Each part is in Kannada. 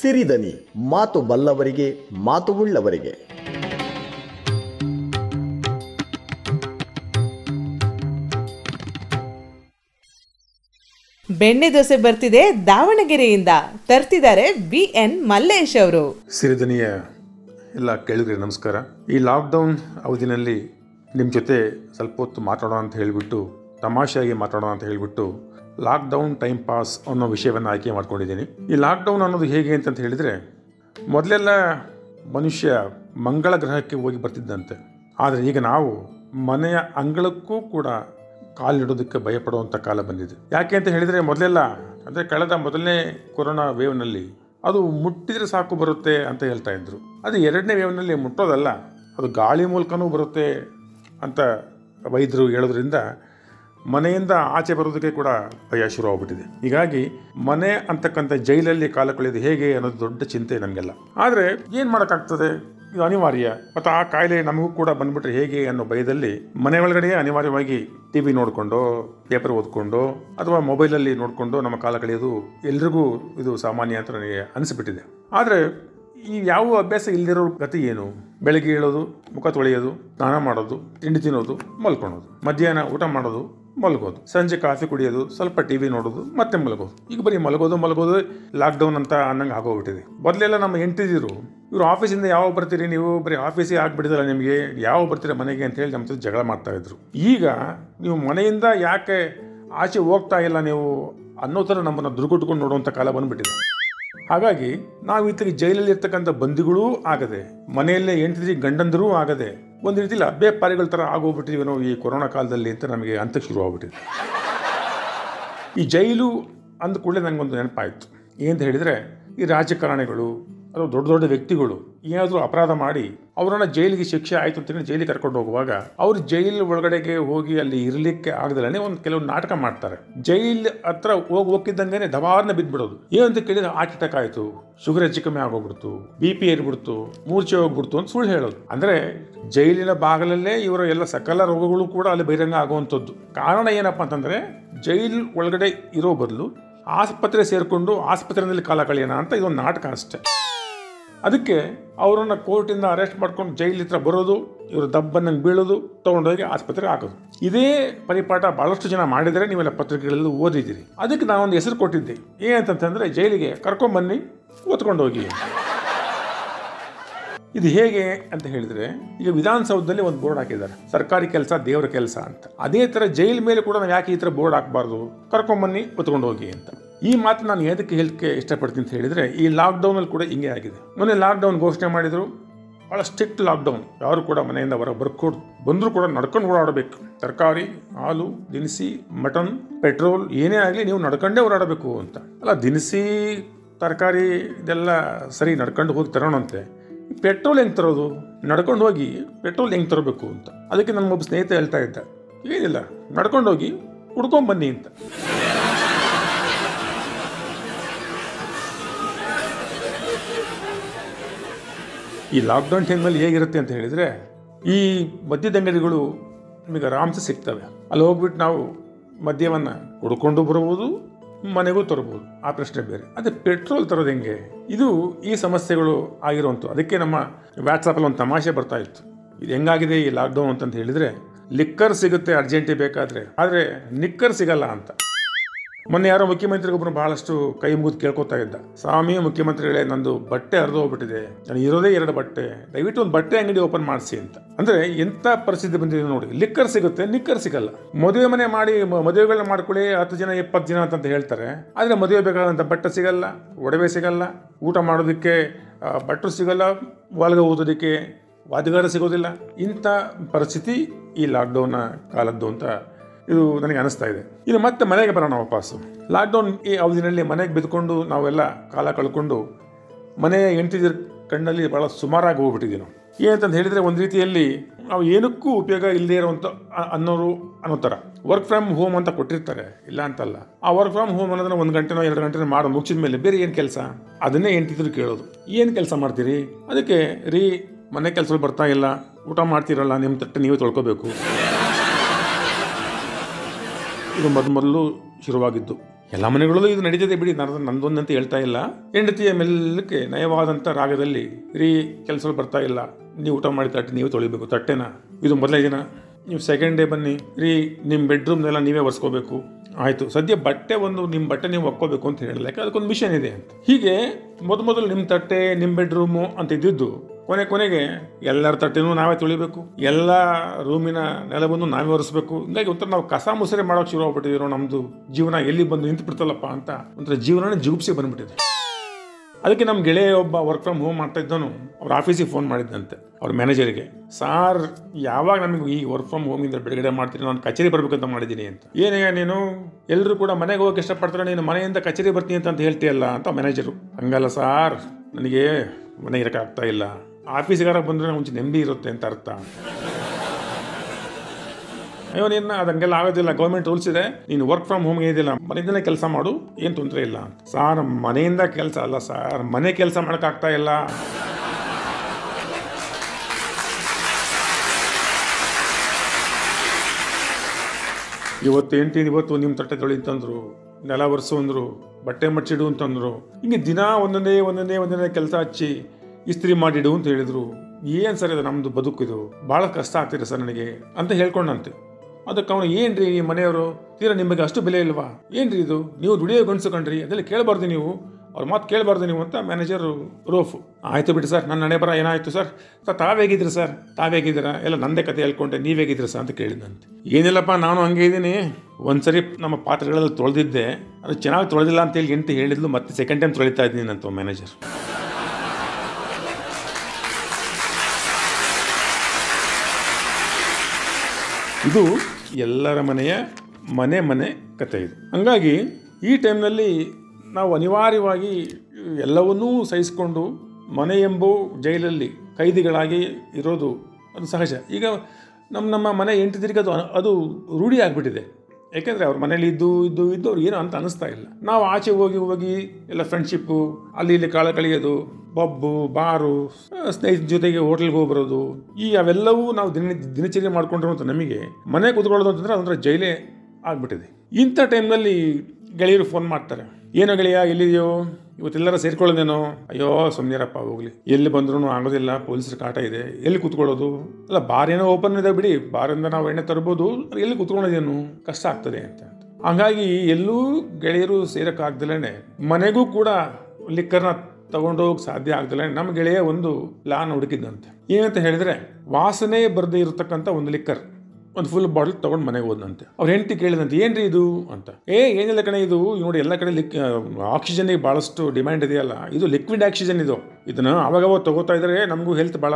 ಸಿರಿದನಿ ಮಾತು ಬಲ್ಲವರಿಗೆ ಮಾತು ಉಳ್ಳವರಿಗೆ. ಬೆಣ್ಣೆ ದೋಸೆ ಬರ್ತಿದೆ ದಾವಣಗೆರೆಯಿಂದ. ತರ್ತಿದ್ದಾರೆ ಬಿ ಎನ್ ಮಲ್ಲೇಶ್ ಅವರು. ಸಿರಿಧನಿಯ ಎಲ್ಲ ಕೇಳಿದ್ರೆ ನಮಸ್ಕಾರ. ಈ ಲಾಕ್ಡೌನ್ ಅವಧಿನಲ್ಲಿ ನಿಮ್ಮ ಜೊತೆ ಸ್ವಲ್ಪ ಹೊತ್ತು ಮಾತಾಡೋಣ ಅಂತ ಹೇಳಿಬಿಟ್ಟು ತಮಾಷೆಯಾಗಿ ಮಾತಾಡೋಣ ಅಂತ ಹೇಳಿಬಿಟ್ಟು ಲಾಕ್ಡೌನ್ ಟೈಮ್ ಪಾಸ್ ಅನ್ನೋ ವಿಷಯವನ್ನು ಆಯ್ಕೆ ಮಾಡ್ಕೊಂಡಿದ್ದೀನಿ. ಈ ಲಾಕ್ಡೌನ್ ಅನ್ನೋದು ಹೇಗೆ ಅಂತ ಹೇಳಿದರೆ, ಮೊದಲೆಲ್ಲ ಮನುಷ್ಯ ಮಂಗಳ ಗ್ರಹಕ್ಕೆ ಹೋಗಿ ಬರ್ತಿದ್ದಂತೆ. ಆದರೆ ಈಗ ನಾವು ಮನೆಯ ಅಂಗಳಕ್ಕೂ ಕೂಡ ಕಾಲಿಡೋದಕ್ಕೆ ಭಯಪಡುವಂಥ ಕಾಲ ಬಂದಿದೆ. ಯಾಕೆ ಅಂತ ಹೇಳಿದರೆ, ಮೊದಲೆಲ್ಲ ಅಂದರೆ ಕಳೆದ ಮೊದಲನೇ ಕೊರೋನಾ ವೇವ್ನಲ್ಲಿ ಅದು ಮುಟ್ಟಿದರೆ ಸಾಕು ಬರುತ್ತೆ ಅಂತ ಹೇಳ್ತಾ ಇದ್ರು. ಅದು ಎರಡನೇ ವೇವ್ನಲ್ಲಿ ಮುಟ್ಟೋದಲ್ಲ, ಅದು ಗಾಳಿ ಮೂಲಕನೂ ಬರುತ್ತೆ ಅಂತ ವೈದ್ಯರು ಹೇಳೋದ್ರಿಂದ ಮನೆಯಿಂದ ಆಚೆ ಬರೋದಕ್ಕೆ ಕೂಡ ಭಯ ಶುರುವಾಗ್ಬಿಟ್ಟಿದೆ ಹೀಗಾಗಿ ಮನೆ ಅಂತಕ್ಕಂಥ ಜೈಲಲ್ಲಿ ಕಾಲ ಕಳೆಯೋದು ಹೇಗೆ ಅನ್ನೋದು ದೊಡ್ಡ ಚಿಂತೆ ನಮಗೆಲ್ಲ. ಆದರೆ ಏನು ಮಾಡೋಕ್ಕಾಗ್ತದೆ? ಇದು ಅನಿವಾರ್ಯ. ಮತ್ತು ಆ ಕಾಯಿಲೆ ನಮಗೂ ಕೂಡ ಬಂದ್ಬಿಟ್ರೆ ಹೇಗೆ ಅನ್ನೋ ಭಯದಲ್ಲಿ ಮನೆ ಒಳಗಡೆಯೇ ಅನಿವಾರ್ಯವಾಗಿ ಟಿ ವಿ ನೋಡಿಕೊಂಡು, ಪೇಪರ್ ಓದ್ಕೊಂಡು, ಅಥವಾ ಮೊಬೈಲಲ್ಲಿ ನೋಡಿಕೊಂಡು ನಮ್ಮ ಕಾಲ ಕಳೆಯೋದು ಎಲ್ರಿಗೂ ಇದು ಸಾಮಾನ್ಯ ಅಂತ ನನಗೆ ಅನಿಸ್ಬಿಟ್ಟಿದೆ. ಆದರೆ ಈ ಯಾವ ಅಭ್ಯಾಸ ಇಲ್ಲದಿರೋ ಗತಿ ಏನು? ಬೆಳಗ್ಗೆ ಏಳೋದು, ಮುಖ ತೊಳೆಯೋದು, ಸ್ನಾನ ಮಾಡೋದು, ತಿಂಡಿ ತಿನ್ನೋದು, ಮಲ್ಕೊಳೋದು, ಮಧ್ಯಾಹ್ನ ಊಟ ಮಾಡೋದು ಮಲಗೋದು. ಸಂಜೆ ಕಾಫಿ ಕುಡಿಯೋದು, ಸ್ವಲ್ಪ ಟಿ ವಿ ನೋಡೋದು, ಮತ್ತೆ ಮಲಗೋದು. ಈಗ ಬರೀ ಮಲಗೋದು ಮಲಗೋದು ಲಾಕ್ಡೌನ್ ಅಂತ ಅನ್ನಂಗೆ ಆಗೋಗ್ಬಿಟ್ಟಿದೆ. ಮೊದಲೆಲ್ಲ ನಮ್ಮ ಹೆಂಡತಿದಿರು, ಇವರು ಆಫೀಸಿಂದ ಯಾವಾಗ ಬರ್ತೀರಿ ನೀವು? ಬರೀ ಆಫೀಸಿಗೆ ಆಗ್ಬಿಡಿದಲ್ಲ ನಿಮಗೆ, ಯಾವಾಗ ಬರ್ತೀರ ಮನೆಗೆ? ಅಂತ ಹೇಳಿ ನಮ್ಮ ಜೊತೆ ಜಗಳ ಮಾಡ್ತಾ ಇದ್ರು. ಈಗ ನೀವು ಮನೆಯಿಂದ ಯಾಕೆ ಆಚೆ ಹೋಗ್ತಾ ಇಲ್ಲ ನೀವು ಅನ್ನೋ ಥರ ನಮ್ಮನ್ನು ದುರ್ಗುಟ್ಕೊಂಡು ನೋಡುವಂಥ ಕಾಲ ಬಂದ್ಬಿಟ್ಟಿದೆ. ಹಾಗಾಗಿ ನಾವು ಈತಗೆ ಜೈಲಲ್ಲಿ ಇರ್ತಕ್ಕಂಥ ಬಂದಿಗಳೂ ಆಗದೆ, ಮನೆಯಲ್ಲೇ ಹೆಂಡತಿ ಗಂಡಂದರೂ ಆಗದೆ, ಒಂದು ರೀತಿಲಿ ಬೇಪಾರಿಗಳ ಪಾರಿಗಳ ಥರ ಆಗೋಗ್ಬಿಟ್ಟಿದ್ವಿ ನಾವು ಈ ಕೊರೋನಾ ಕಾಲದಲ್ಲಿ ಅಂತ ನಮಗೆ ಅಂತ ಶುರು ಆಗ್ಬಿಟ್ಟಿದೆ ಈ ಜೈಲು ಅಂದ ಕೂಡಲೇ ನನಗೊಂದು ನೆನಪಾಯಿತು. ಏನಂತ ಹೇಳಿದರೆ, ಈ ರಾಜಕಾರಣಿಗಳು ಅಥವಾ ದೊಡ್ಡ ದೊಡ್ಡ ವ್ಯಕ್ತಿಗಳು ಏನಾದರೂ ಅಪರಾಧ ಮಾಡಿ ಅವರನ್ನು ಜೈಲಿಗೆ ಶಿಕ್ಷೆ ಆಯಿತು ಅಂತ ಜೈಲಿಗೆ ಕರ್ಕೊಂಡು ಹೋಗುವಾಗ ಅವರು ಜೈಲ್ ಒಳಗಡೆಗೆ ಹೋಗಿ ಅಲ್ಲಿ ಇರಲಿಕ್ಕೆ ಆಗದಲ್ಲೇ. ಒಂದು ಕೆಲವು ನಾಟಕ ಮಾಡ್ತಾರೆ. ಜೈಲ್ ಹತ್ರ ಹೋಗಿ ಹೋಗಿದ್ದಂಗೆ ದಬಾರ್ನ ಬಿದ್ದುಬಿಡೋದು ಏನಂತ ಕೇಳಿದ್ರೆ ಹಾರ್ಟ್ ಅಟ್ಯಾಕ್ ಆಯಿತು, ಶುಗರ್ ಹೆಚ್ಚು ಕಮ್ಮಿ ಆಗೋಗ್ಬಿಡ್ತು, ಬಿ ಪಿ ಏರ್ಬಿಡ್ತು, ಮೂರ್ಛೆ ಹೋಗ್ಬಿಡ್ತು ಅಂತ ಸುಳ್ಳು ಹೇಳೋದು. ಅಂದರೆ ಜೈಲಿನ ಬಾಗಲಲ್ಲೇ ಇವರ ಎಲ್ಲ ಸಕಲ ರೋಗಗಳು ಕೂಡ ಅಲ್ಲಿ ಬಹಿರಂಗ ಆಗುವಂಥದ್ದು. ಕಾರಣ ಏನಪ್ಪ ಅಂತಂದರೆ ಜೈಲ್ ಒಳಗಡೆ ಇರೋ ಬದಲು ಆಸ್ಪತ್ರೆ ಸೇರಿಕೊಂಡು ಆಸ್ಪತ್ರೆಯಲ್ಲಿ ಕಾಲ ಕಳೆಯೋಣ ಅಂತ ಇದೊಂದು ನಾಟಕ ಅಷ್ಟೇ. ಅದಕ್ಕೆ ಅವರನ್ನು ಕೋರ್ಟಿಂದ ಅರೆಸ್ಟ್ ಮಾಡ್ಕೊಂಡು ಜೈಲ್ ಹತ್ರ ಬರೋದು, ಇವರು ದಬ್ಬನ್ನಂಗೆ ಬೀಳೋದು, ತೊಗೊಂಡೋಗಿ ಆಸ್ಪತ್ರೆಗೆ ಹಾಕೋದು. ಇದೇ ಪರಿಪಾಠ ಭಾಳಷ್ಟು ಜನ ಮಾಡಿದರೆ ನೀವೆಲ್ಲ ಪತ್ರಿಕೆಗಳಲ್ಲಿ ಓದಿದ್ದೀರಿ. ಅದಕ್ಕೆ ನಾವೊಂದು ಹೆಸರು ಕೊಟ್ಟಿದ್ದೆ. ಏನಂತಂತಂದರೆ ಜೈಲಿಗೆ ಕರ್ಕೊಂಬನ್ನಿ ಓದ್ಕೊಂಡು ಹೋಗಿ ಇದು ಹೇಗೆ ಅಂತ ಹೇಳಿದ್ರೆ, ಈಗ ವಿಧಾನಸೌಧದಲ್ಲಿ ಒಂದು ಬೋರ್ಡ್ ಹಾಕಿದ್ದಾರೆ. ಸರ್ಕಾರಿ ಕೆಲಸ, ದೇವರ ಕೆಲಸ ಅಂತ. ಅದೇ ಥರ ಜೈಲ್ ಮೇಲೆ ಕೂಡ ನಾವು ಯಾಕೆ ಈ ಥರ ಬೋರ್ಡ್ ಹಾಕಬಾರ್ದು? ಕರ್ಕೊಂಬನ್ನಿ ಹೊತ್ಕೊಂಡು ಹೋಗಿ ಅಂತ. ಈ ಮಾತು ನಾನು ಎದಕ್ಕೆ ಹೇಳಕ್ಕೆ ಇಷ್ಟಪಡ್ತೀನಿ ಅಂತ ಹೇಳಿದರೆ, ಈ ಲಾಕ್ಡೌನಲ್ಲಿ ಕೂಡ ಹಿಂಗೆ ಆಗಿದೆ. ಮೊನ್ನೆ ಲಾಕ್ಡೌನ್ ಘೋಷಣೆ ಮಾಡಿದರು ಭಾಳ ಸ್ಟ್ರಿಕ್ಟ್ ಲಾಕ್ಡೌನ್ ಯಾರು ಕೂಡ ಮನೆಯಿಂದ ಹೊರ ಬರ್ಕೊಡ್ ಬಂದರೂ ಕೂಡ ನಡ್ಕೊಂಡು ಓಡಾಡಬೇಕು. ತರಕಾರಿ, ಹಾಲು, ದಿನಸಿ, ಮಟನ್, ಪೆಟ್ರೋಲ್, ಏನೇ ಆಗಲಿ ನೀವು ನಡ್ಕೊಂಡೇ ಓಡಾಡಬೇಕು ಅಂತ. ಅಲ್ಲ, ದಿನಸಿ ತರಕಾರಿ ಇದೆಲ್ಲ ಸರಿ ನಡ್ಕೊಂಡು ಹೋಗಿ ತರೋಣಂತೆ. ಪೆಟ್ರೋಲ್ ಹೆಂಗೆ ತರೋದು? ನಡ್ಕೊಂಡು ಹೋಗಿ ಪೆಟ್ರೋಲ್ ಹೆಂಗೆ ತರಬೇಕು ಅಂತ. ಅದಕ್ಕೆ ನನ್ನ ಒಬ್ಬ ಸ್ನೇಹಿತ ಹೇಳ್ತಾ ಇದ್ದ. ಏನಿಲ್ಲ, ನಡ್ಕೊಂಡು ಹೋಗಿ ಹುಡ್ಕೊಂಡ್ ಬನ್ನಿ ಅಂತ. ಈ ಲಾಕ್ಡೌನ್ ಟೈಮಲ್ಲಿ ಹೇಗಿರುತ್ತೆ ಅಂತ ಹೇಳಿದರೆ ಈ ಮದ್ಯದಂಗಡಿಗಳು ನಿಮಗೆ ಆರಾಮ್ಸೆ ಸಿಗ್ತವೆ. ಅಲ್ಲಿ ಹೋಗ್ಬಿಟ್ಟು ನಾವು ಮದ್ಯವನ್ನು ಕುಡ್ಕೊಂಡು ಬರ್ಬೋದು. ಮನೆಗೂ ತರ್ಬೋದು. ಆ ಪ್ರಶ್ನೆ ಬೇರೆ. ಅದೇ ಪೆಟ್ರೋಲ್ ತರೋದು ಹೆಂಗೆ? ಇದು ಈ ಸಮಸ್ಯೆಗಳು ಆಗಿರುವಂಥ ಅದಕ್ಕೆ ನಮ್ಮ ವ್ಯಾಟ್ಸಪ್ಪಲ್ಲಿ ಒಂದು ತಮಾಷೆ ಬರ್ತಾ ಇತ್ತು. ಇದು ಹೆಂಗಾಗಿದೆ ಈ ಲಾಕ್ಡೌನ್ ಅಂತಂತ ಹೇಳಿದರೆ ಲಿಕ್ಕರ್ ಸಿಗುತ್ತೆ ಅರ್ಜೆಂಟಿಗೆ ಬೇಕಾದರೆ. ಆದರೆ ನಿಕ್ಕರ್ ಸಿಗಲ್ಲ ಅಂತ. ಮೊನ್ನೆ ಯಾರೋ ಮುಖ್ಯಮಂತ್ರಿಗೊಬ್ಬರು ಬಹಳಷ್ಟು ಕೈ ಮುಗಿದು ಕೇಳ್ಕೊತಾ ಇದ್ದ. ಸ್ವಾಮಿ, ಮುಖ್ಯಮಂತ್ರಿಗಳೇ, ನಂದು ಬಟ್ಟೆ ಹರಿದು ಹೋಗ್ಬಿಟ್ಟಿದೆ. ನಾನು ಇರೋದೇ ಎರಡು ಬಟ್ಟೆ. ದಯವಿಟ್ಟು ಒಂದು ಬಟ್ಟೆ ಅಂಗಡಿ ಓಪನ್ ಮಾಡಿಸಿ ಅಂತ. ಅಂದ್ರೆ ಎಂತ ಪರಿಸ್ಥಿತಿ ಬಂದಿದೆ ನೋಡಿ. ಲಿಕ್ಕರ್ ಸಿಗುತ್ತೆ, ನಿಕ್ಕರ್ ಸಿಗಲ್ಲ. ಮದುವೆ ಮನೆ ಮಾಡಿ ಮದುವೆಗಳನ್ನ ಮಾಡ್ಕೊಳ್ಳಿ, ಹತ್ತು ಜನ ಇಪ್ಪತ್ತು ಜನ ಅಂತ ಹೇಳ್ತಾರೆ. ಆದರೆ ಮದುವೆ ಬೇಕಾದಂಥ ಬಟ್ಟೆ ಸಿಗಲ್ಲ, ಒಡವೆ ಸಿಗಲ್ಲ, ಊಟ ಮಾಡೋದಕ್ಕೆ ಬಟ್ಟರು ಸಿಗಲ್ಲ ಒಳಗೆ ಓದೋದಕ್ಕೆ ವಾದ್ಯಗಾರ ಸಿಗೋದಿಲ್ಲ. ಇಂಥ ಪರಿಸ್ಥಿತಿ ಈ ಲಾಕ್ಡೌನ್ನ ಕಾಲದ್ದು ಅಂತ ಇದು ನನಗೆ ಅನಿಸ್ತಾ ಇದೆ. ಇದು ಮತ್ತೆ ಮನೆಗೆ ಬರೋಣ ವಾಪಸ್ಸು. ಲಾಕ್ಡೌನ್ ಈ ಅವಧಿನಲ್ಲಿ ಮನೆಗೆ ಬಿದ್ದುಕೊಂಡು ನಾವೆಲ್ಲ ಕಾಲ ಕಳ್ಕೊಂಡು ಮನೆಯ ಹೆಂಡತಿದ್ರ ಕಣ್ಣಲ್ಲಿ ಭಾಳ ಸುಮಾರಾಗಿ ಹೋಗ್ಬಿಟ್ಟಿದ್ದೀವಿ ನಾವು. ಏನಂತಂದು ಹೇಳಿದರೆ ಒಂದು ರೀತಿಯಲ್ಲಿ ನಾವು ಏನಕ್ಕೂ ಉಪಯೋಗ ಇಲ್ಲದೆ ಇರುವಂಥ ಅನ್ನೋರು ಅನ್ನೋ ಥರ. ವರ್ಕ್ ಫ್ರಮ್ ಹೋಮ್ ಅಂತ ಕೊಟ್ಟಿರ್ತಾರೆ. ಇಲ್ಲ ಅಂತಲ್ಲ. ಆ ವರ್ಕ್ ಫ್ರಮ್ ಹೋಮ್ ಅನ್ನೋದನ್ನ ಒಂದು ಗಂಟೆನೋ ಎರಡು ಗಂಟೆನೋ ಮಾಡೋ, ಮುಗಿಸಿದ ಮೇಲೆ ಬೇರೆ ಏನು ಕೆಲಸ? ಅದನ್ನೇ ಎಂಟಿದ್ರು ಕೇಳೋದು. ಏನು ಕೆಲಸ ಮಾಡ್ತೀರಿ? ಅದಕ್ಕೆ ರೀ, ಮನೆ ಕೆಲಸಗಳು ಬರ್ತಾ ಇಲ್ಲ. ಊಟ ಮಾಡ್ತಿರಲ್ಲ, ನಿಮ್ಮ ತಟ್ಟೆ ನೀವೇ ತೊಳ್ಕೊಬೇಕು. ಇದು ಮೊದಲು ಮೊದಲು ಶುರುವಾಗಿದ್ದು. ಎಲ್ಲ ಮನೆಗಳಲ್ಲೂ ಇದು ನಡೀತದೆ ಬಿಡಿ. ನಾನು ನಂದೊಂದು ಅಂತ ಹೇಳ್ತಾ ಇಲ್ಲ. ಹೆಂಡತಿಯ ಮೆಲ್ಲಕ್ಕೆ ನಯವಾದಂಥ ರಾಗದಲ್ಲಿ ರೀ ಕೆಲಸ ಬರ್ತಾ ಇಲ್ಲ. ನೀವು ಊಟ ಮಾಡಿ ತಟ್ಟೆ, ನೀವು ತೊಳಿಬೇಕು, ತಟ್ಟೆನ. ಇದು ಮೊದಲೇ ದಿನ. ನೀವು ಸೆಕೆಂಡ್ ಡೇ ಬನ್ನಿ. ರೀ ನಿಮ್ಮ ಬೆಡ್ರೂಮ್ನೆಲ್ಲ ನೀವೇ ಒರೆಸ್ಕೋಬೇಕು. ಆಯಿತು. ಸದ್ಯ ಬಟ್ಟೆ ಒಂದು ನಿಮ್ಮ ಬಟ್ಟೆ ನೀವು ಒಕ್ಕೋಬೇಕು ಅಂತ ಹೇಳಿಲ್ಲ ಯಾಕೆ ಅದಕ್ಕೊಂದು ಮಿಷನ್ ಇದೆ ಅಂತ. ಹೀಗೆ ಮೊದಲು ಮೊದಲು ನಿಮ್ಮ ತಟ್ಟೆ ನಿಮ್ಮ ಬೆಡ್ರೂಮು ಅಂತ ಇದ್ದಿದ್ದು ಕೊನೆ ಕೊನೆಗೆ ಎಲ್ಲರ ತಟ್ಟೆನೂ ನಾವೇ ತುಳಿಬೇಕು. ಎಲ್ಲ ರೂಮಿನ ನೆಲವನ್ನು ನಾವೇ ಒರೆಸ್ಬೇಕು. ಹಿಂಗಾಗಿ ಒಂಥರ ನಾವು ಕಸ ಮುಸರೆ ಮಾಡೋಕೆ ಶುರು ಆಗ್ಬಿಟ್ಟಿದ್ದೀರೋ ನಮ್ಮದು ಜೀವನ ಎಲ್ಲಿ ಬಂದು ನಿಂತು ಬಿಡ್ತಲ್ಲಪ್ಪ ಅಂತ ಒಂಥರ ಜೀವನನೇ ಜುಗುಪ್ಸಿ ಬಂದ್ಬಿಟ್ಟಿದೆ. ಅದಕ್ಕೆ ನಮ್ಮ ಗೆಳೆಯ ಒಬ್ಬ ವರ್ಕ್ ಫ್ರಮ್ ಹೋಮ್ ಮಾಡ್ತಾ ಇದ್ದನು ಅವ್ರ ಆಫೀಸಿಗೆ ಫೋನ್ ಮಾಡಿದ್ದಂತೆ, ಅವ್ರ ಮ್ಯಾನೇಜರ್ಗೆ ಸಾರ್, ಯಾವಾಗ ನಮಗೆ ಈ ವರ್ಕ್ ಫ್ರಮ್ ಹೋಮಿಂದ ಬಿಡುಗಡೆ ಮಾಡ್ತೀನಿ ನಾನು ಕಚೇರಿ ಬರ್ಬೇಕಂತ ಮಾಡಿದ್ದೀನಿ ಅಂತ. ಏನೇ ನೀನು? ಎಲ್ಲರೂ ಕೂಡ ಮನೆಗೆ ಹೋಗಕ್ಕೆ ಇಷ್ಟಪಡ್ತಾರೆ, ನೀನು ಮನೆಯಿಂದ ಕಚೇರಿ ಬರ್ತೀನಿ ಅಂತ ಅಂತ ಹೇಳ್ತೀಯಲ್ಲ? ಅಂತ ಮ್ಯಾನೇಜರು ಹಂಗಲ್ಲ ಸಾರ್, ನನಗೆ ಮನೆ ಇರೋಕ್ಕಾಗ್ತಾ ಇಲ್ಲ. ಆಫೀಸ್ಗಾರ ಬಂದರೆ ಮುಂಚೆ ನೆಮ್ಮದಿ ಇರುತ್ತೆ ಅಂತ ಅರ್ಥ. ಅಯ್ಯೋ, ನೀನು ಅದಂಗೆಲ್ಲ ಆಗೋದಿಲ್ಲ. ಗೌರ್ಮೆಂಟ್ ರೂಲ್ಸ್ ಇದೆ. ನೀನು ವರ್ಕ್ ಫ್ರಮ್ ಹೋಮ್ ಏನಿಲ್ಲ ಮನೆಯಿಂದಲೇ ಕೆಲಸ ಮಾಡು. ಏನು ತೊಂದರೆ ಇಲ್ಲ. ಸಾರ್ ಮನೆಯಿಂದ ಕೆಲಸ ಅಲ್ಲ ಸಾರ್. ಮನೆ ಕೆಲಸ ಮಾಡೋಕ್ಕಾಗ್ತಾ ಇಲ್ಲ. ಇವತ್ತು ಎಂಟಿನ ಇವತ್ತು ನಿಮ್ಮ ತಟ್ಟೆ ತೊಳಿ ಅಂತಂದ್ರು. ನೆಲ ಒರೆಸು ಅಂದರು. ಬಟ್ಟೆ ಮಚ್ಚಿಡು ಅಂತಂದ್ರು. ಹಿಂಗೆ ದಿನ ಒಂದೊಂದೇ ಒಂದೊಂದೇ ಒಂದೊಂದೇ ಕೆಲಸ ಹಚ್ಚಿ ಇಸ್ತ್ರಿ ಮಾಡಿಡು ಅಂತ ಹೇಳಿದರು. ಏನು ಸರ್ ಇದು ನಮ್ಮದು ಇದು? ಭಾಳ ಕಷ್ಟ ಆಗ್ತಿದೆ ಸರ್ ನನಗೆ ಅಂತ ಹೇಳ್ಕೊಂಡಂತೆ. ಅದಕ್ಕೆ ಅವನು, ಏನ್ರಿ ಈ ಮನೆಯವರು? ತೀರಾ ನಿಮಗೆ ಅಷ್ಟು ಬೆಲೆ ಇಲ್ವಾ? ಏನ್ರಿ ಇದು? ನೀವು ದುಡಿಯೋ ಗಣಿಸ್ಕೊಂಡ್ರಿ ಅದೆಲ್ಲ ಕೇಳಬಾರ್ದು ನೀವು. ಅವ್ರ ಮಾತು ಕೇಳಬಾರ್ದು ನೀವು ಅಂತ ಮ್ಯಾನೇಜರ್ ರೋಫ್. ಆಯಿತು ಬಿಡಿ ಸರ್, ನನ್ನ ಹಣೆ ಬರ ಏನಾಯಿತು ಸರ್? ಸರ್ ತಾವೇಗಿದ್ರಿ ಸರ್? ತಾವೇಗಿದ್ದೀರಾ ಎಲ್ಲ ನಂದೇ ಕತೆ ಹೇಳ್ಕೊಂಡೆ ನೀವೇಗಿದ್ರಿ ಸರ್ ಅಂತ ಕೇಳಿದಂತೆ ಏನಿಲ್ಲಪ್ಪ, ನಾನು ಹಂಗೆ ಇದ್ದೀನಿ. ಒಂದ್ಸರಿ ನಮ್ಮ ಪಾತ್ರೆಗಳೆಲ್ಲ ತೊಳೆದಿದ್ದೆ. ಅದು ಚೆನ್ನಾಗಿ ತೊಳೆದಿಲ್ಲ ಅಂತೇಳಿ ಎಂತ ಹೇಳಿದ್ಲು, ಮತ್ತೆ ಸೆಕೆಂಡ್ ಟೈಮ್ ತೊಳಿತಾ ಇದ್ದೀನಿ ಅಂತ ಮ್ಯಾನೇಜರ್ ಇದು ಎಲ್ಲರ ಮನೆಯ ಮನೆ ಮನೆ ಕತೆ ಇದು. ಹಂಗಾಗಿ ಈ ಟೈಮ್ನಲ್ಲಿ ನಾವು ಅನಿವಾರ್ಯವಾಗಿ ಎಲ್ಲವನ್ನೂ ಸಹಿಸಿಕೊಂಡು ಮನೆ ಎಂಬೋ ಜೈಲಲ್ಲಿ ಕೈದಿಗಳಾಗಿ ಇರೋದು ಅದು ಸಹಜ. ಈಗ ನಮ್ಮ ನಮ್ಮ ಮನೆ ಎಂಟು ತಿರುಗಿ ಅದು ಅದು ರೂಢಿ ಯಾಕೆಂದರೆ ಅವ್ರ ಮನೇಲಿ ಇದ್ದು ಇದ್ದು ಇದ್ದು ಅವ್ರು ಏನೋ ಅಂತ ಅನಿಸ್ತಾ ಇಲ್ಲ. ನಾವು ಆಚೆ ಹೋಗಿ ಹೋಗಿ ಎಲ್ಲ ಫ್ರೆಂಡ್ಶಿಪ್ಪು ಅಲ್ಲಿ ಇಲ್ಲಿ ಕಾಲ ಕಳೆಯೋದು ಬಬ್ಬು ಬಾರು, ಸ್ನೇಹಿತ ಜೊತೆಗೆ ಹೋಟೆಲ್ಗೆ ಹೋಗಿ ಬರೋದು ಈ ಅವೆಲ್ಲವೂ ನಾವು ದಿನ, ದಿನಚರ್ಯ ಅಂತ ನಮಗೆ ಮನೆ ಕೂತ್ಕೊಳ್ಳೋದು ಅಂತಂದರೆ ಅದೊಂಥರ ಜೈಲೇ ಆಗಿಬಿಟ್ಟಿದೆ. ಇಂಥ ಟೈಮ್ನಲ್ಲಿ ಗೆಳೆಯರು ಫೋನ್ ಮಾಡ್ತಾರೆ. ಏನೋ ಗೆಳೆಯ, ಎಲ್ಲಿದೆಯೋ? ಇವತ್ತೆಲ್ಲರ ಸೇರ್ಕೊಳ್ಳೋದೇನೋ? ಅಯ್ಯೋ ಸುಮ್ಮನಿರಪ್ಪ ಹೋಗ್ಲಿ. ಎಲ್ಲಿ ಬಂದ್ರೂ ಆಗೋದಿಲ್ಲ, ಪೊಲೀಸರ ಕಾಟ ಇದೆ. ಎಲ್ಲಿ ಕೂತ್ಕೊಳ್ಳೋದು? ಅಲ್ಲ ಬಾರ್ ಏನೋ ಓಪನ್ ಇದೆ ಬಿಡಿ. ಬಾರಿಂದ ನಾವು ಎಣ್ಣೆ ತರ್ಬೋದು. ಎಲ್ಲಿ ಕೂತ್ಕೊಳ್ಳೋದೇನು? ಕಷ್ಟ ಆಗ್ತದೆ ಅಂತ ಹಂಗಾಗಿ ಎಲ್ಲೂ ಗೆಳೆಯರು ಸೇರೋಕ್ಕಾಗ್ದಲೇ ಮನೆಗೂ ಕೂಡ ಲಿಕ್ಕರ್ನ ತಗೊಂಡೋಗಕ್ಕೆ ಸಾಧ್ಯ ಆಗ್ದಲೇ ನಮ್ಮ ಗೆಳೆಯ ಒಂದು ಪ್ಲಾನ್ ಹುಡುಕಿದ್ದಂತೆ. ಏನಂತ ಹೇಳಿದ್ರೆ, ವಾಸನೆ ಬರದೇ ಇರತಕ್ಕಂಥ ಒಂದು ಲಿಕ್ಕರ್. ಒಂದು ಫುಲ್ ಬಾಟಲ್ ತೊಗೊಂಡು ಮನೆಗೆ ಹೋದಂತೆ ಅವ್ರ ಹೆಂಡತಿ ಕೇಳಿದಂತೆ, ಏನ್ರಿ ಇದು? ಅಂತ. ಏ, ಏನಿಲ್ಲ ಕಣೆ ಇದು. ನೋಡಿ ಎಲ್ಲ ಕಡೆ ಲಿಕ್ ಆಕ್ಸಿಜನ್ಗೆ ಭಾಳಷ್ಟು ಡಿಮ್ಯಾಂಡ್ ಇದೆಯಲ್ಲ. ಇದು ಲಿಕ್ವಿಡ್ ಆಕ್ಸಿಜನ್ ಇದು. ಇದನ್ನು ಅವಾಗವಾಗ ತಗೋತಾ ಇದ್ರೆ ನಮಗೂ ಹೆಲ್ತ್ ಭಾಳ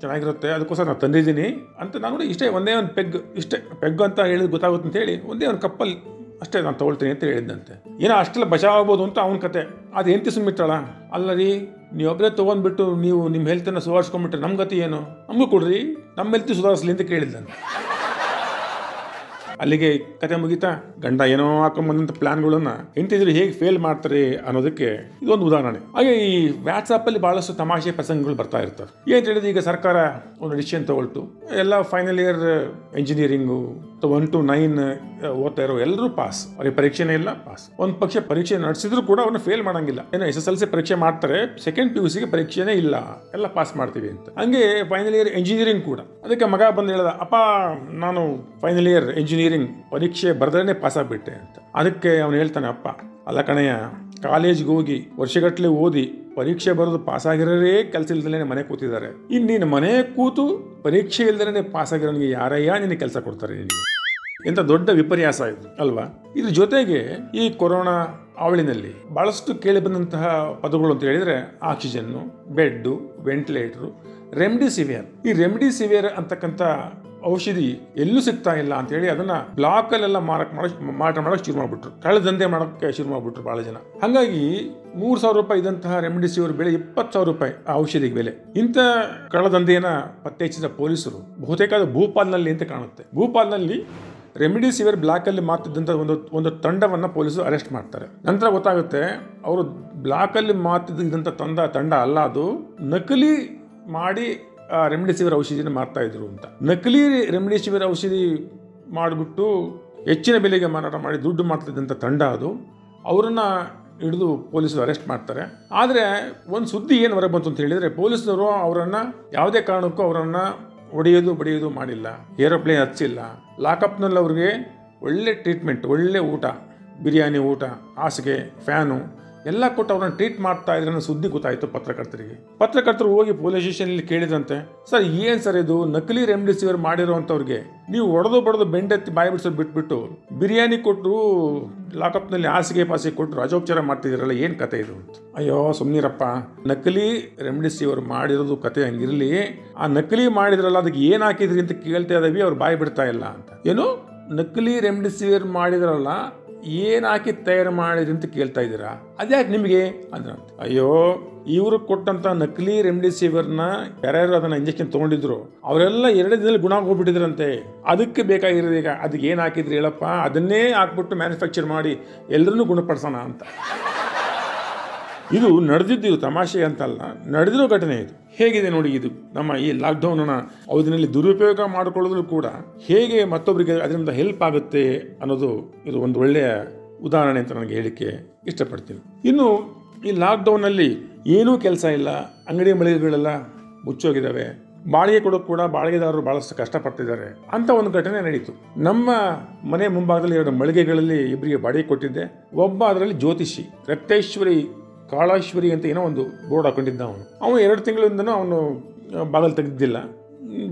ಚೆನ್ನಾಗಿರುತ್ತೆ. ಅದಕ್ಕೋಸ್ಕರ ನಾನು ತಂದಿದ್ದೀನಿ. ಅಂತ ನಾನು ನೋಡಿ ಇಷ್ಟೇ, ಒಂದೇ ಒಂದು ಪೆಗ್ ಇಷ್ಟೇ. ಪೆಗ್ ಅಂತ ಹೇಳಿದ್ ಗೊತ್ತಾಗುತ್ತೆ ಅಂತ ಹೇಳಿ, ಒಂದೇ ಒಂದು ಕಪ್ಪಲ್ಲಿ ಅಷ್ಟೇ ನಾನು ತಗೊಳ್ತೀನಿ ಅಂತ ಹೇಳಿದ್ದಂತೆ ಏನೋ ಅಷ್ಟೆಲ್ಲ ಬಚಾವ್ ಆಗ್ಬೋದು ಅಂತ ಅವನ ಕತೆ. ಅದು ಎಂತ ಸುಮ್ಮಿಟ್ಟಾಳ ಅಲ್ಲ ರೀ ನೀವೊಬ್ಬರೇ ತೊಗೊಂಡ್ಬಿಟ್ಟು ನೀವು ನಿಮ್ಮ ಹೆಲ್ತನ್ನು ಸುಧಾರಿಸ್ಕೊಂಡ್ಬಿಟ್ರೆ ನಮ್ಮ ಗತಿ ಏನು? ನಮಗೂ ಕೊಡ್ರಿ. ನಮ್ಮ ಹೆಲ್ತ್ ಸುಧಾರಿಸ್ಲಿ ಅಂತ ಕೇಳಿದ್ದಂತೆ ಅಲ್ಲಿಗೆ ಕತೆ ಮುಗಿತಾ ಗಂಡ ಏನೋ ಹಾಕೊಂಬಂದಂಥ ಪ್ಲಾನ್ಗಳನ್ನ ಹೆಂಡತಿದ್ರು ಹೇಗೆ ಫೇಲ್ ಮಾಡ್ತಾರೆ ಅನ್ನೋದಕ್ಕೆ ಇದೊಂದು ಉದಾಹರಣೆ. ಹಾಗೆ ಈ ವ್ಯಾಟ್ಸಪ್ಪಲ್ಲಿ ಬಹಳಷ್ಟು ತಮಾಷೆ ಪ್ರಸಂಗಗಳು ಬರ್ತಾ ಇರ್ತವೆ. ಏನ್ ಹೇಳಿದ್ರೆ ಈಗ ಸರ್ಕಾರ ಒಂದು ಡಿಸಿಷನ್ ತಗೊಳ್ತು. ಎಲ್ಲ final year engineering one to nine ಓದ್ತಾ ಇರೋ ಎಲ್ಲರೂ ಪಾಸ್ ಅವ್ರಿಗೆ ಪರೀಕ್ಷೆನೇ ಇಲ್ಲ ಪಾಸ್ ಒಂದು ಪಕ್ಷ ಪರೀಕ್ಷೆ ನಡೆಸಿದ್ರು ಕೂಡ ಅವ್ರನ್ನ ಫೇಲ್ ಮಾಡಂಗಿಲ್ಲ. ಏನೋ ಎಸ್ ಎಸ್ ಎಲ್ ಸಿ ಪರೀಕ್ಷೆ ಮಾಡ್ತಾರೆ ಸೆಕೆಂಡ್ ಪಿ ಯು ಸಿಗೆ ಪರೀಕ್ಷೆನೇ ಇಲ್ಲ. ಎಲ್ಲ ಪಾಸ್ ಮಾಡ್ತೀವಿ ಅಂತ. ಹಂಗೆ ಫೈನಲ್ ಇಯರ್ ಇಂಜಿನಿಯರಿಂಗ್ ಕೂಡ. ಅದಕ್ಕೆ ಮಗ ಬಂದು ಹೇಳ್ದ, ಅಪ್ಪ, ನಾನು ಫೈನಲ್ ಇಯರ್ ಇಂಜಿನಿಯರಿಂಗ್ ಪರೀಕ್ಷೆ ಬರೆದ್ರೇ ಪಾಸ್ ಆಗಿಬಿಟ್ಟೆ ಅಂತ. ಅದಕ್ಕೆ ಅವನು ಹೇಳ್ತಾನೆ, ಅಪ್ಪ, ಅಲ್ಲ ಕಣಯ್ಯ ಕಾಲೇಜ್ಗೆ ಹೋಗಿ ವರ್ಷಗಟ್ಟಲೆ ಓದಿ ಪರೀಕ್ಷೆ ಬರೋದು ಪಾಸ್ ಆಗಿರೋರೇ ಕೆಲಸ ಇಲ್ದಲೇ ಮನೆ ಕೂತಿದ್ದಾರೆ. ಇನ್ನು ನೀನು ಮನೆ ಕೂತು ಪರೀಕ್ಷೆ ಇಲ್ದಲೇ ಪಾಸ್ ಆಗಿರೋನಿಗೆ ಯಾರಯ್ಯ ನಿನಗೆ ಕೆಲಸ ಕೊಡ್ತಾರೆ ನಿನಗೆ? ಎಂಥ ದೊಡ್ಡ ವಿಪರ್ಯಾಸ ಇದು, ಅಲ್ವಾ? ಇದ್ರ ಜೊತೆಗೆ ಈ ಕೊರೋನಾ ಅವಳಿನಲ್ಲಿ ಬಹಳಷ್ಟು ಕೇಳಿ ಬಂದಂತಹ ಪದಗಳು ಅಂತ ಹೇಳಿದ್ರೆ ಆಕ್ಸಿಜನ್ನು, ಬೆಡ್ಡು, ವೆಂಟಿಲೇಟರು ರೆಮ್ಡಿಸಿವಿಯರ್ ಈ ರೆಮ್ಡಿಸಿವಿಯರ್ ಅಂತಕ್ಕಂಥ ಔಷಧಿ ಎಲ್ಲೂ ಸಿಗ್ತಾ ಇಲ್ಲ ಅಂತ ಹೇಳಿ ಅದನ್ನ ಬ್ಲಾಕಲ್ಲೆಲ್ಲ ಮಾರಾಟ ಮಾಡಕ್ ಮಾರಾಟ ಮಾಡಕ್ ಶುರು ಮಾಡ್ಬಿಟ್ರು. ದಂಧೆ ಮಾಡೋಕ್ಕೆ ಶುರು ಮಾಡ್ಬಿಟ್ರು ಬಹಳ ಜನ. ಹಾಗಾಗಿ ಮೂರು ಸಾವಿರ ರೂಪಾಯಿ ಇದ್ದಂತಹ ರೆಮಿಡಿಸಿವಿರ್ ಬೆಲೆ ಇಪ್ಪತ್ತು ಸಾವಿರ ರೂಪಾಯಿ ಆ ಔಷಧಿಗೆ ಬೆಲೆ. ಇಂಥ ಕಳ್ಳದಂಧೆಯನ್ನ ಪತ್ತೆ ಹಚ್ಚಿದ ಪೊಲೀಸರು ಬಹುತೇಕ ಅಂತ ಕಾಣುತ್ತೆ. ಭೂಪಾಲ್ನಲ್ಲಿ ರೆಮಿಡಿಸಿವಿರ್ ಬ್ಲಾಕಲ್ಲಿ ಮಾತಿದ್ದಂಥ ಒಂದು ಒಂದು ತಂಡವನ್ನು ಪೊಲೀಸರು ಅರೆಸ್ಟ್ ಮಾಡ್ತಾರೆ. ನಂತರ ಗೊತ್ತಾಗುತ್ತೆ, ಅವರು ಬ್ಲಾಕಲ್ಲಿ ಮಾತಿದ್ದಂಥ ತಂಡ ತಂಡ ಅಲ್ಲ ಅದು, ನಕಲಿ ಮಾಡಿ, ಆ ರೆಮಿಡಿಸಿವಿರ್ ಔಷಧಿನ ಮಾರ್ತಾ ಇದ್ರು ಅಂತ. ನಕಲಿ ರೆಮಿಡಿಸಿವಿರ್ ಔಷಧಿ ಮಾಡಿಬಿಟ್ಟು ಹೆಚ್ಚಿನ ಬೆಲೆಗೆ ಮಾರಾಟ ಮಾಡಿ ದುಡ್ಡು ಮಾಡ್ತಿದ್ದಂಥ ತಂಡ ಅದು. ಅವರನ್ನು ಹಿಡಿದು ಪೊಲೀಸರು ಅರೆಸ್ಟ್ ಮಾಡ್ತಾರೆ. ಆದರೆ, ಒಂದು ಸುದ್ದಿ ಏನು ಹೊರಗೆ ಬಂತು ಅಂತ ಹೇಳಿದರೆ, ಪೊಲೀಸರು ಅವರನ್ನು, ಯಾವುದೇ ಕಾರಣಕ್ಕೂ ಅವರನ್ನು ಹೊಡೆಯೋದು ಬಡಿಯೋದು ಮಾಡಿಲ್ಲ. ಏರೋಪ್ಲೇನ್ ಹಚ್ಚಿಲ್ಲ. ಲಾಕಪ್ನಲ್ಲಿ ಅವ್ರಿಗೆ ಒಳ್ಳೆ ಟ್ರೀಟ್ಮೆಂಟ್, ಒಳ್ಳೆ ಊಟ, ಬಿರಿಯಾನಿ ಊಟ, ಹಾಸಿಗೆ, ಫ್ಯಾನು ಎಲ್ಲ ಕೊಟ್ಟು ಅವ್ರನ್ನ ಟ್ರೀಟ್ ಮಾಡ್ತಾ ಇದ್ರೆ ಸುದ್ದಿ ಗೊತ್ತಾಯಿತು ಪತ್ರಕರ್ತರಿಗೆ. ಪತ್ರಕರ್ತರು ಹೋಗಿ ಪೊಲೀಸ್ ಸ್ಟೇಷನಲ್ಲಿ ಕೇಳಿದಂತೆ ಸರ್, ಏನು ಸರ್ ಇದು? ನಕಲಿ ರೆಮ್ಡಿಸಿವಿರ್ ಮಾಡಿರೋವಂಥವ್ರಿಗೆ ನೀವು ಒಡೆದು ಬಡದು ಬೆಂಡೆತ್ತಿ ಬಾಯಿ ಬಿಡಿಸೋದು ಬಿಟ್ಬಿಟ್ಟು ಬಿರಿಯಾನಿ ಕೊಟ್ಟರು ಲಾಕಪ್ನಲ್ಲಿ ಹಾಸಿಗೆ ಪಾಸಿಗೆ ಕೊಟ್ಟರು ರಾಜೋಪಚಾರ ಮಾಡ್ತಿದ್ದೀರಲ್ಲ, ಏನು ಕತೆ ಇದು? ಅಂತ. ಅಯ್ಯೋ, ಸುಮ್ನಿರಪ್ಪ. ನಕಲಿ ರೆಮ್ಡಿಸಿವಿರ್ ಮಾಡಿರೋದು ಕತೆ ಹಂಗಿರಲಿ. ಆ ನಕಲಿ ಮಾಡಿದ್ರಲ್ಲ, ಅದಕ್ಕೆ ಏನು ಹಾಕಿದ್ರಿ ಅಂತ ಕೇಳ್ತಾ ಇದ್ದೀವಿ, ಅವ್ರು ಬಾಯಿ ಬಿಡ್ತಾ ಇಲ್ಲ ಅಂತ. ಏನು? ನಕಲಿ ರೆಮ್ಡಿಸಿವಿರ್ ಮಾಡಿದ್ರಲ್ಲ ಏನು ಹಾಕಿ ತಯಾರು ಮಾಡಿದ್ರಿ ಅಂತ ಕೇಳ್ತಾ ಇದ್ದೀರಾ? ಅದ್ಯಾಕೆ ನಿಮಗೆ? ಅಂದ್ರೆ ಅಯ್ಯೋ, ಇವರು ಕೊಟ್ಟಂತ ನಕಲಿ ರೆಮ್ಡಿಸಿವಿರ್ನ ಯಾರ್ಯಾರು ಅದನ್ನ ಇಂಜೆಕ್ಷನ್ ತಗೊಂಡಿದ್ರು, ಅವರೆಲ್ಲ ಎರಡು ದಿನದಲ್ಲಿ ಗುಣ ಹೋಗ್ಬಿಟ್ಟಿದ್ರಂತೆ ಅದಕ್ಕೆ ಬೇಕಾಗಿರೋದು ಈಗ. ಅದಕ್ಕೆ ಏನು ಹಾಕಿದ್ರಿ ಹೇಳಪ್ಪ? ಅದನ್ನೇ ಹಾಕ್ಬಿಟ್ಟು ಮ್ಯಾನುಫ್ಯಾಕ್ಚರ್ ಮಾಡಿ ಎಲ್ಲರನ್ನೂ ಗುಣಪಡಿಸೋಣ ಅಂತ. ಇದು ನಡೆದಿದ್ದು ಇದು ತಮಾಷೆ ಅಂತಲ್ಲ, ನಡೆದಿರೋ ಘಟನೆ ಇದು. ಹೇಗಿದೆ ನೋಡಿ ಇದು? ನಮ್ಮ ಈ ಲಾಕ್ಡೌನನ್ನು ಅವಧಿನಲ್ಲಿ ದುರುಪಯೋಗ ಮಾಡಿಕೊಳ್ಳೋದ್ರೂ ಕೂಡ ಹೇಗೆ ಮತ್ತೊಬ್ಬರಿಗೆ ಅದರಿಂದ ಹೆಲ್ಪ್ ಆಗುತ್ತೆ ಅನ್ನೋದು ಇದು ಒಂದು ಒಳ್ಳೆಯ ಉದಾಹರಣೆ ಅಂತ ನನಗೆ ಹೇಳಿಕೆ ಇಷ್ಟಪಡ್ತೀನಿ. ಇನ್ನು ಈ ಲಾಕ್ಡೌನಲ್ಲಿ ಏನೂ ಕೆಲಸ ಇಲ್ಲ, ಅಂಗಡಿ ಮಳಿಗೆಗಳೆಲ್ಲ ಮುಚ್ಚೋಗಿದ್ದಾವೆ ಬಾಡಿಗೆ ಕೊಡೋಕೆ ಕೂಡ ಬಾಡಿಗೆದಾರರು ಭಾಳಷ್ಟು ಕಷ್ಟಪಡ್ತಿದ್ದಾರೆ. ಅಂತ ಒಂದು ಘಟನೆ ನಡೀತು. ನಮ್ಮ ಮನೆ ಮುಂಭಾಗದಲ್ಲಿ ಎರಡು ಮಳಿಗೆಗಳಲ್ಲಿ ಇಬ್ಬರಿಗೆ ಬಾಡಿಗೆ ಕೊಟ್ಟಿದ್ದೆ. ಒಬ್ಬ ಅದರಲ್ಲಿ ಜ್ಯೋತಿಷಿ, ರಕ್ತೇಶ್ವರಿ ಕಾಳೇಶ್ವರಿ ಅಂತ ಏನೋ ಒಂದು ಬೋರ್ಡ್ ಹಾಕೊಂಡಿದ್ದ ಅವನು. ಅವನು ಎರಡು ತಿಂಗಳಿಂದನೂ ಅವನು ಬಾಗಲು ತೆಗೆದಿದ್ದಿಲ್ಲ.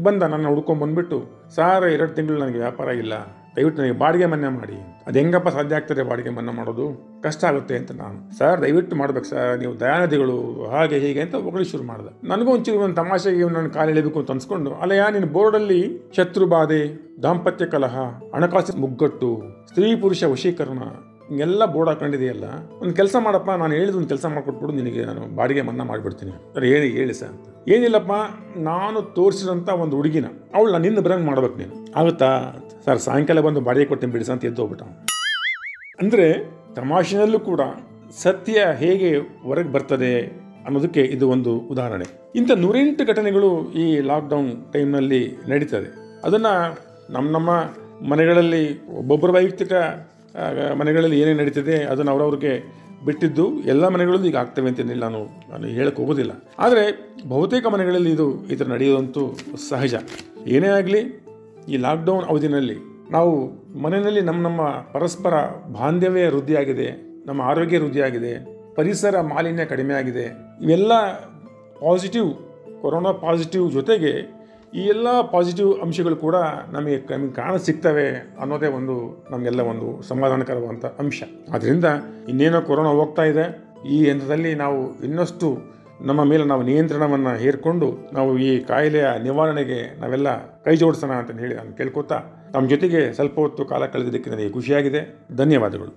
ಬಂದ ನನ್ನ ಹುಡ್ಕೊಂಬಂದ್ಬಿಟ್ಟು ಬಂದ್ಬಿಟ್ಟು, ಸಾರ್, ಎರಡು ತಿಂಗಳು ನನಗೆ ವ್ಯಾಪಾರ ಇಲ್ಲ. ದಯವಿಟ್ಟು ನನಗೆ ಬಾಡಿಗೆ ಮನ್ನಾ ಮಾಡಿ. ಅದು ಹೆಂಗಪ್ಪ ಸಾಧ್ಯ ಆಗ್ತದೆ ಬಾಡಿಗೆ ಮನ್ನಾ ಮಾಡೋದು? ಕಷ್ಟ ಆಗುತ್ತೆ, ಅಂತ ನಾನು. ಸರ್, ದಯವಿಟ್ಟು ಮಾಡ್ಬೇಕು ಸರ್. ನೀವು ದಯಾನದಿಗಳು ಹಾಗೆ ಹೀಗೆ ಅಂತ ಒಗಳಿ ಶುರು ಮಾಡಿದೆ. ನನಗೂ ಒಂಚೂರು ಒಂದು ತಮಾಷೆಗೆ ನನ್ನ ಕಾಲು ಎಳಿಬೇಕು ಅಂತ ಅನ್ಸ್ಕೊಂಡು ಅಲ್ಲ ಯಾ ನಿನ್ನ ಬೋರ್ಡಲ್ಲಿ ಶತ್ರು ಬಾಧೆ, ದಾಂಪತ್ಯ ಕಲಹ, ಹಣಕಾಸಿನ ಮುಗ್ಗಟ್ಟು, ಸ್ತ್ರೀ ಪುರುಷ ವಶೀಕರಣ ಹಿಂಗೆಲ್ಲ ಬೋರ್ಡ್ ಹಾಕೊಂಡಿದೆಯಲ್ಲ ಒಂದು ಕೆಲಸ ಮಾಡಪ್ಪ, ನಾನು ಹೇಳಿದ ಒಂದು ಕೆಲಸ ಮಾಡಿಕೊಟ್ಬಿಡು, ನಿನಗೆ ನಾನು ಬಾಡಿಗೆ ಮನ್ನಾ ಮಾಡಿಬಿಡ್ತೀನಿ. ಸರ್, ಹೇಳಿ ಹೇಳಿ ಸರ್ ಅಂತ. ಏನಿಲ್ಲಪ್ಪ, ನಾನು ತೋರಿಸಿದಂಥ ಒಂದು ಹುಡುಗಿನ, ಅವಳು ನಾನು ನಿನ್ನ ಬರಂಗೆ ಮಾಡ್ಬೇಕು ನೀನು. ಆಗುತ್ತಾ? ಸರ್, ಸಾಯಂಕಾಲ ಬಂದು ಬಾಡಿಗೆ ಕೊಡ್ತೀನಿ ಬಿಡಿಸ ಅಂತ ಎದ್ದು ಹೋಗ್ಬಿಟ್ಟ. ಅಂದರೆ, ತಮಾಷೆನಲ್ಲೂ ಕೂಡ ಸತ್ಯ ಹೇಗೆ ಹೊರಗೆ ಬರ್ತದೆ ಅನ್ನೋದಕ್ಕೆ ಇದು ಒಂದು ಉದಾಹರಣೆ. ಇಂಥ ನೂರೆಂಟು ಘಟನೆಗಳು ಈ ಲಾಕ್ಡೌನ್ ಟೈಮ್ನಲ್ಲಿ ನಡೀತದೆ. ಅದನ್ನು ನಮ್ಮ ನಮ್ಮ ಮನೆಗಳಲ್ಲಿ ಒಬ್ಬೊಬ್ಬರ ವೈಯಕ್ತಿಕ ಮನೆಗಳಲ್ಲಿ ಏನೇನು ನಡೀತಿದೆ ಅದನ್ನು ಅವರವ್ರಿಗೆ ಬಿಟ್ಟಿದ್ದು ಎಲ್ಲ ಮನೆಗಳಲ್ಲೂ ಈಗ ಆಗ್ತವೆ ಅಂತೇನಿಲ್ಲ ನಾನು ನಾನು ಹೇಳಕ್ಕೆ ಹೋಗೋದಿಲ್ಲ. ಆದರೆ ಬಹುತೇಕ ಮನೆಗಳಲ್ಲಿ ಇದು, ಈ ಥರ ನಡೆಯೋದಂತೂ ಸಹಜ. ಏನೇ ಆಗಲಿ, ಈ ಲಾಕ್ಡೌನ್ ಅವಧಿನಲ್ಲಿ ನಾವು ಮನೆಯಲ್ಲಿ ನಮ್ಮ ನಮ್ಮ ಪರಸ್ಪರ ಬಾಂಧವ್ಯ ವೃದ್ಧಿಯಾಗಿದೆ, ನಮ್ಮ ಆರೋಗ್ಯ ವೃದ್ಧಿಯಾಗಿದೆ, ಪರಿಸರ ಮಾಲಿನ್ಯ ಕಡಿಮೆ ಆಗಿದೆ. ಇವೆಲ್ಲ ಪಾಸಿಟಿವ್ ಕೊರೋನಾ ಪಾಸಿಟಿವ್ ಜೊತೆಗೆ ಈ ಎಲ್ಲ ಪಾಸಿಟಿವ್ ಅಂಶಗಳು ಕೂಡ ನಮಗೆ ನಮಗೆ ಕಾಣ ಸಿಗ್ತವೆ ಅನ್ನೋದೇ ಒಂದು ನಮಗೆಲ್ಲ ಒಂದು ಸಮಾಧಾನಕರವಾದಂಥ ಅಂಶ. ಆದ್ದರಿಂದ ಇನ್ನೇನೋ ಕೊರೋನಾ ಹೋಗ್ತಾ ಇದೆ, ಈ ಹಂತದಲ್ಲಿ ನಾವು ಇನ್ನಷ್ಟು ನಮ್ಮ ಮೇಲೆ ನಾವು ನಿಯಂತ್ರಣವನ್ನು ಹೇರಿಕೊಂಡು ನಾವು ಈ ಕಾಯಿಲೆಯ ನಿವಾರಣೆಗೆ ನಾವೆಲ್ಲ ಕೈ ಜೋಡಿಸೋಣ ಅಂತ ಹೇಳಿ ನಾನು ಕೇಳ್ಕೊತಾ ನಮ್ಮ ಜೊತೆಗೆ ಸ್ವಲ್ಪ ಹೊತ್ತು ಕಾಲ ಕಳೆದಿದ್ದಕ್ಕೆ ನನಗೆ ಖುಷಿಯಾಗಿದೆ. ಧನ್ಯವಾದಗಳು.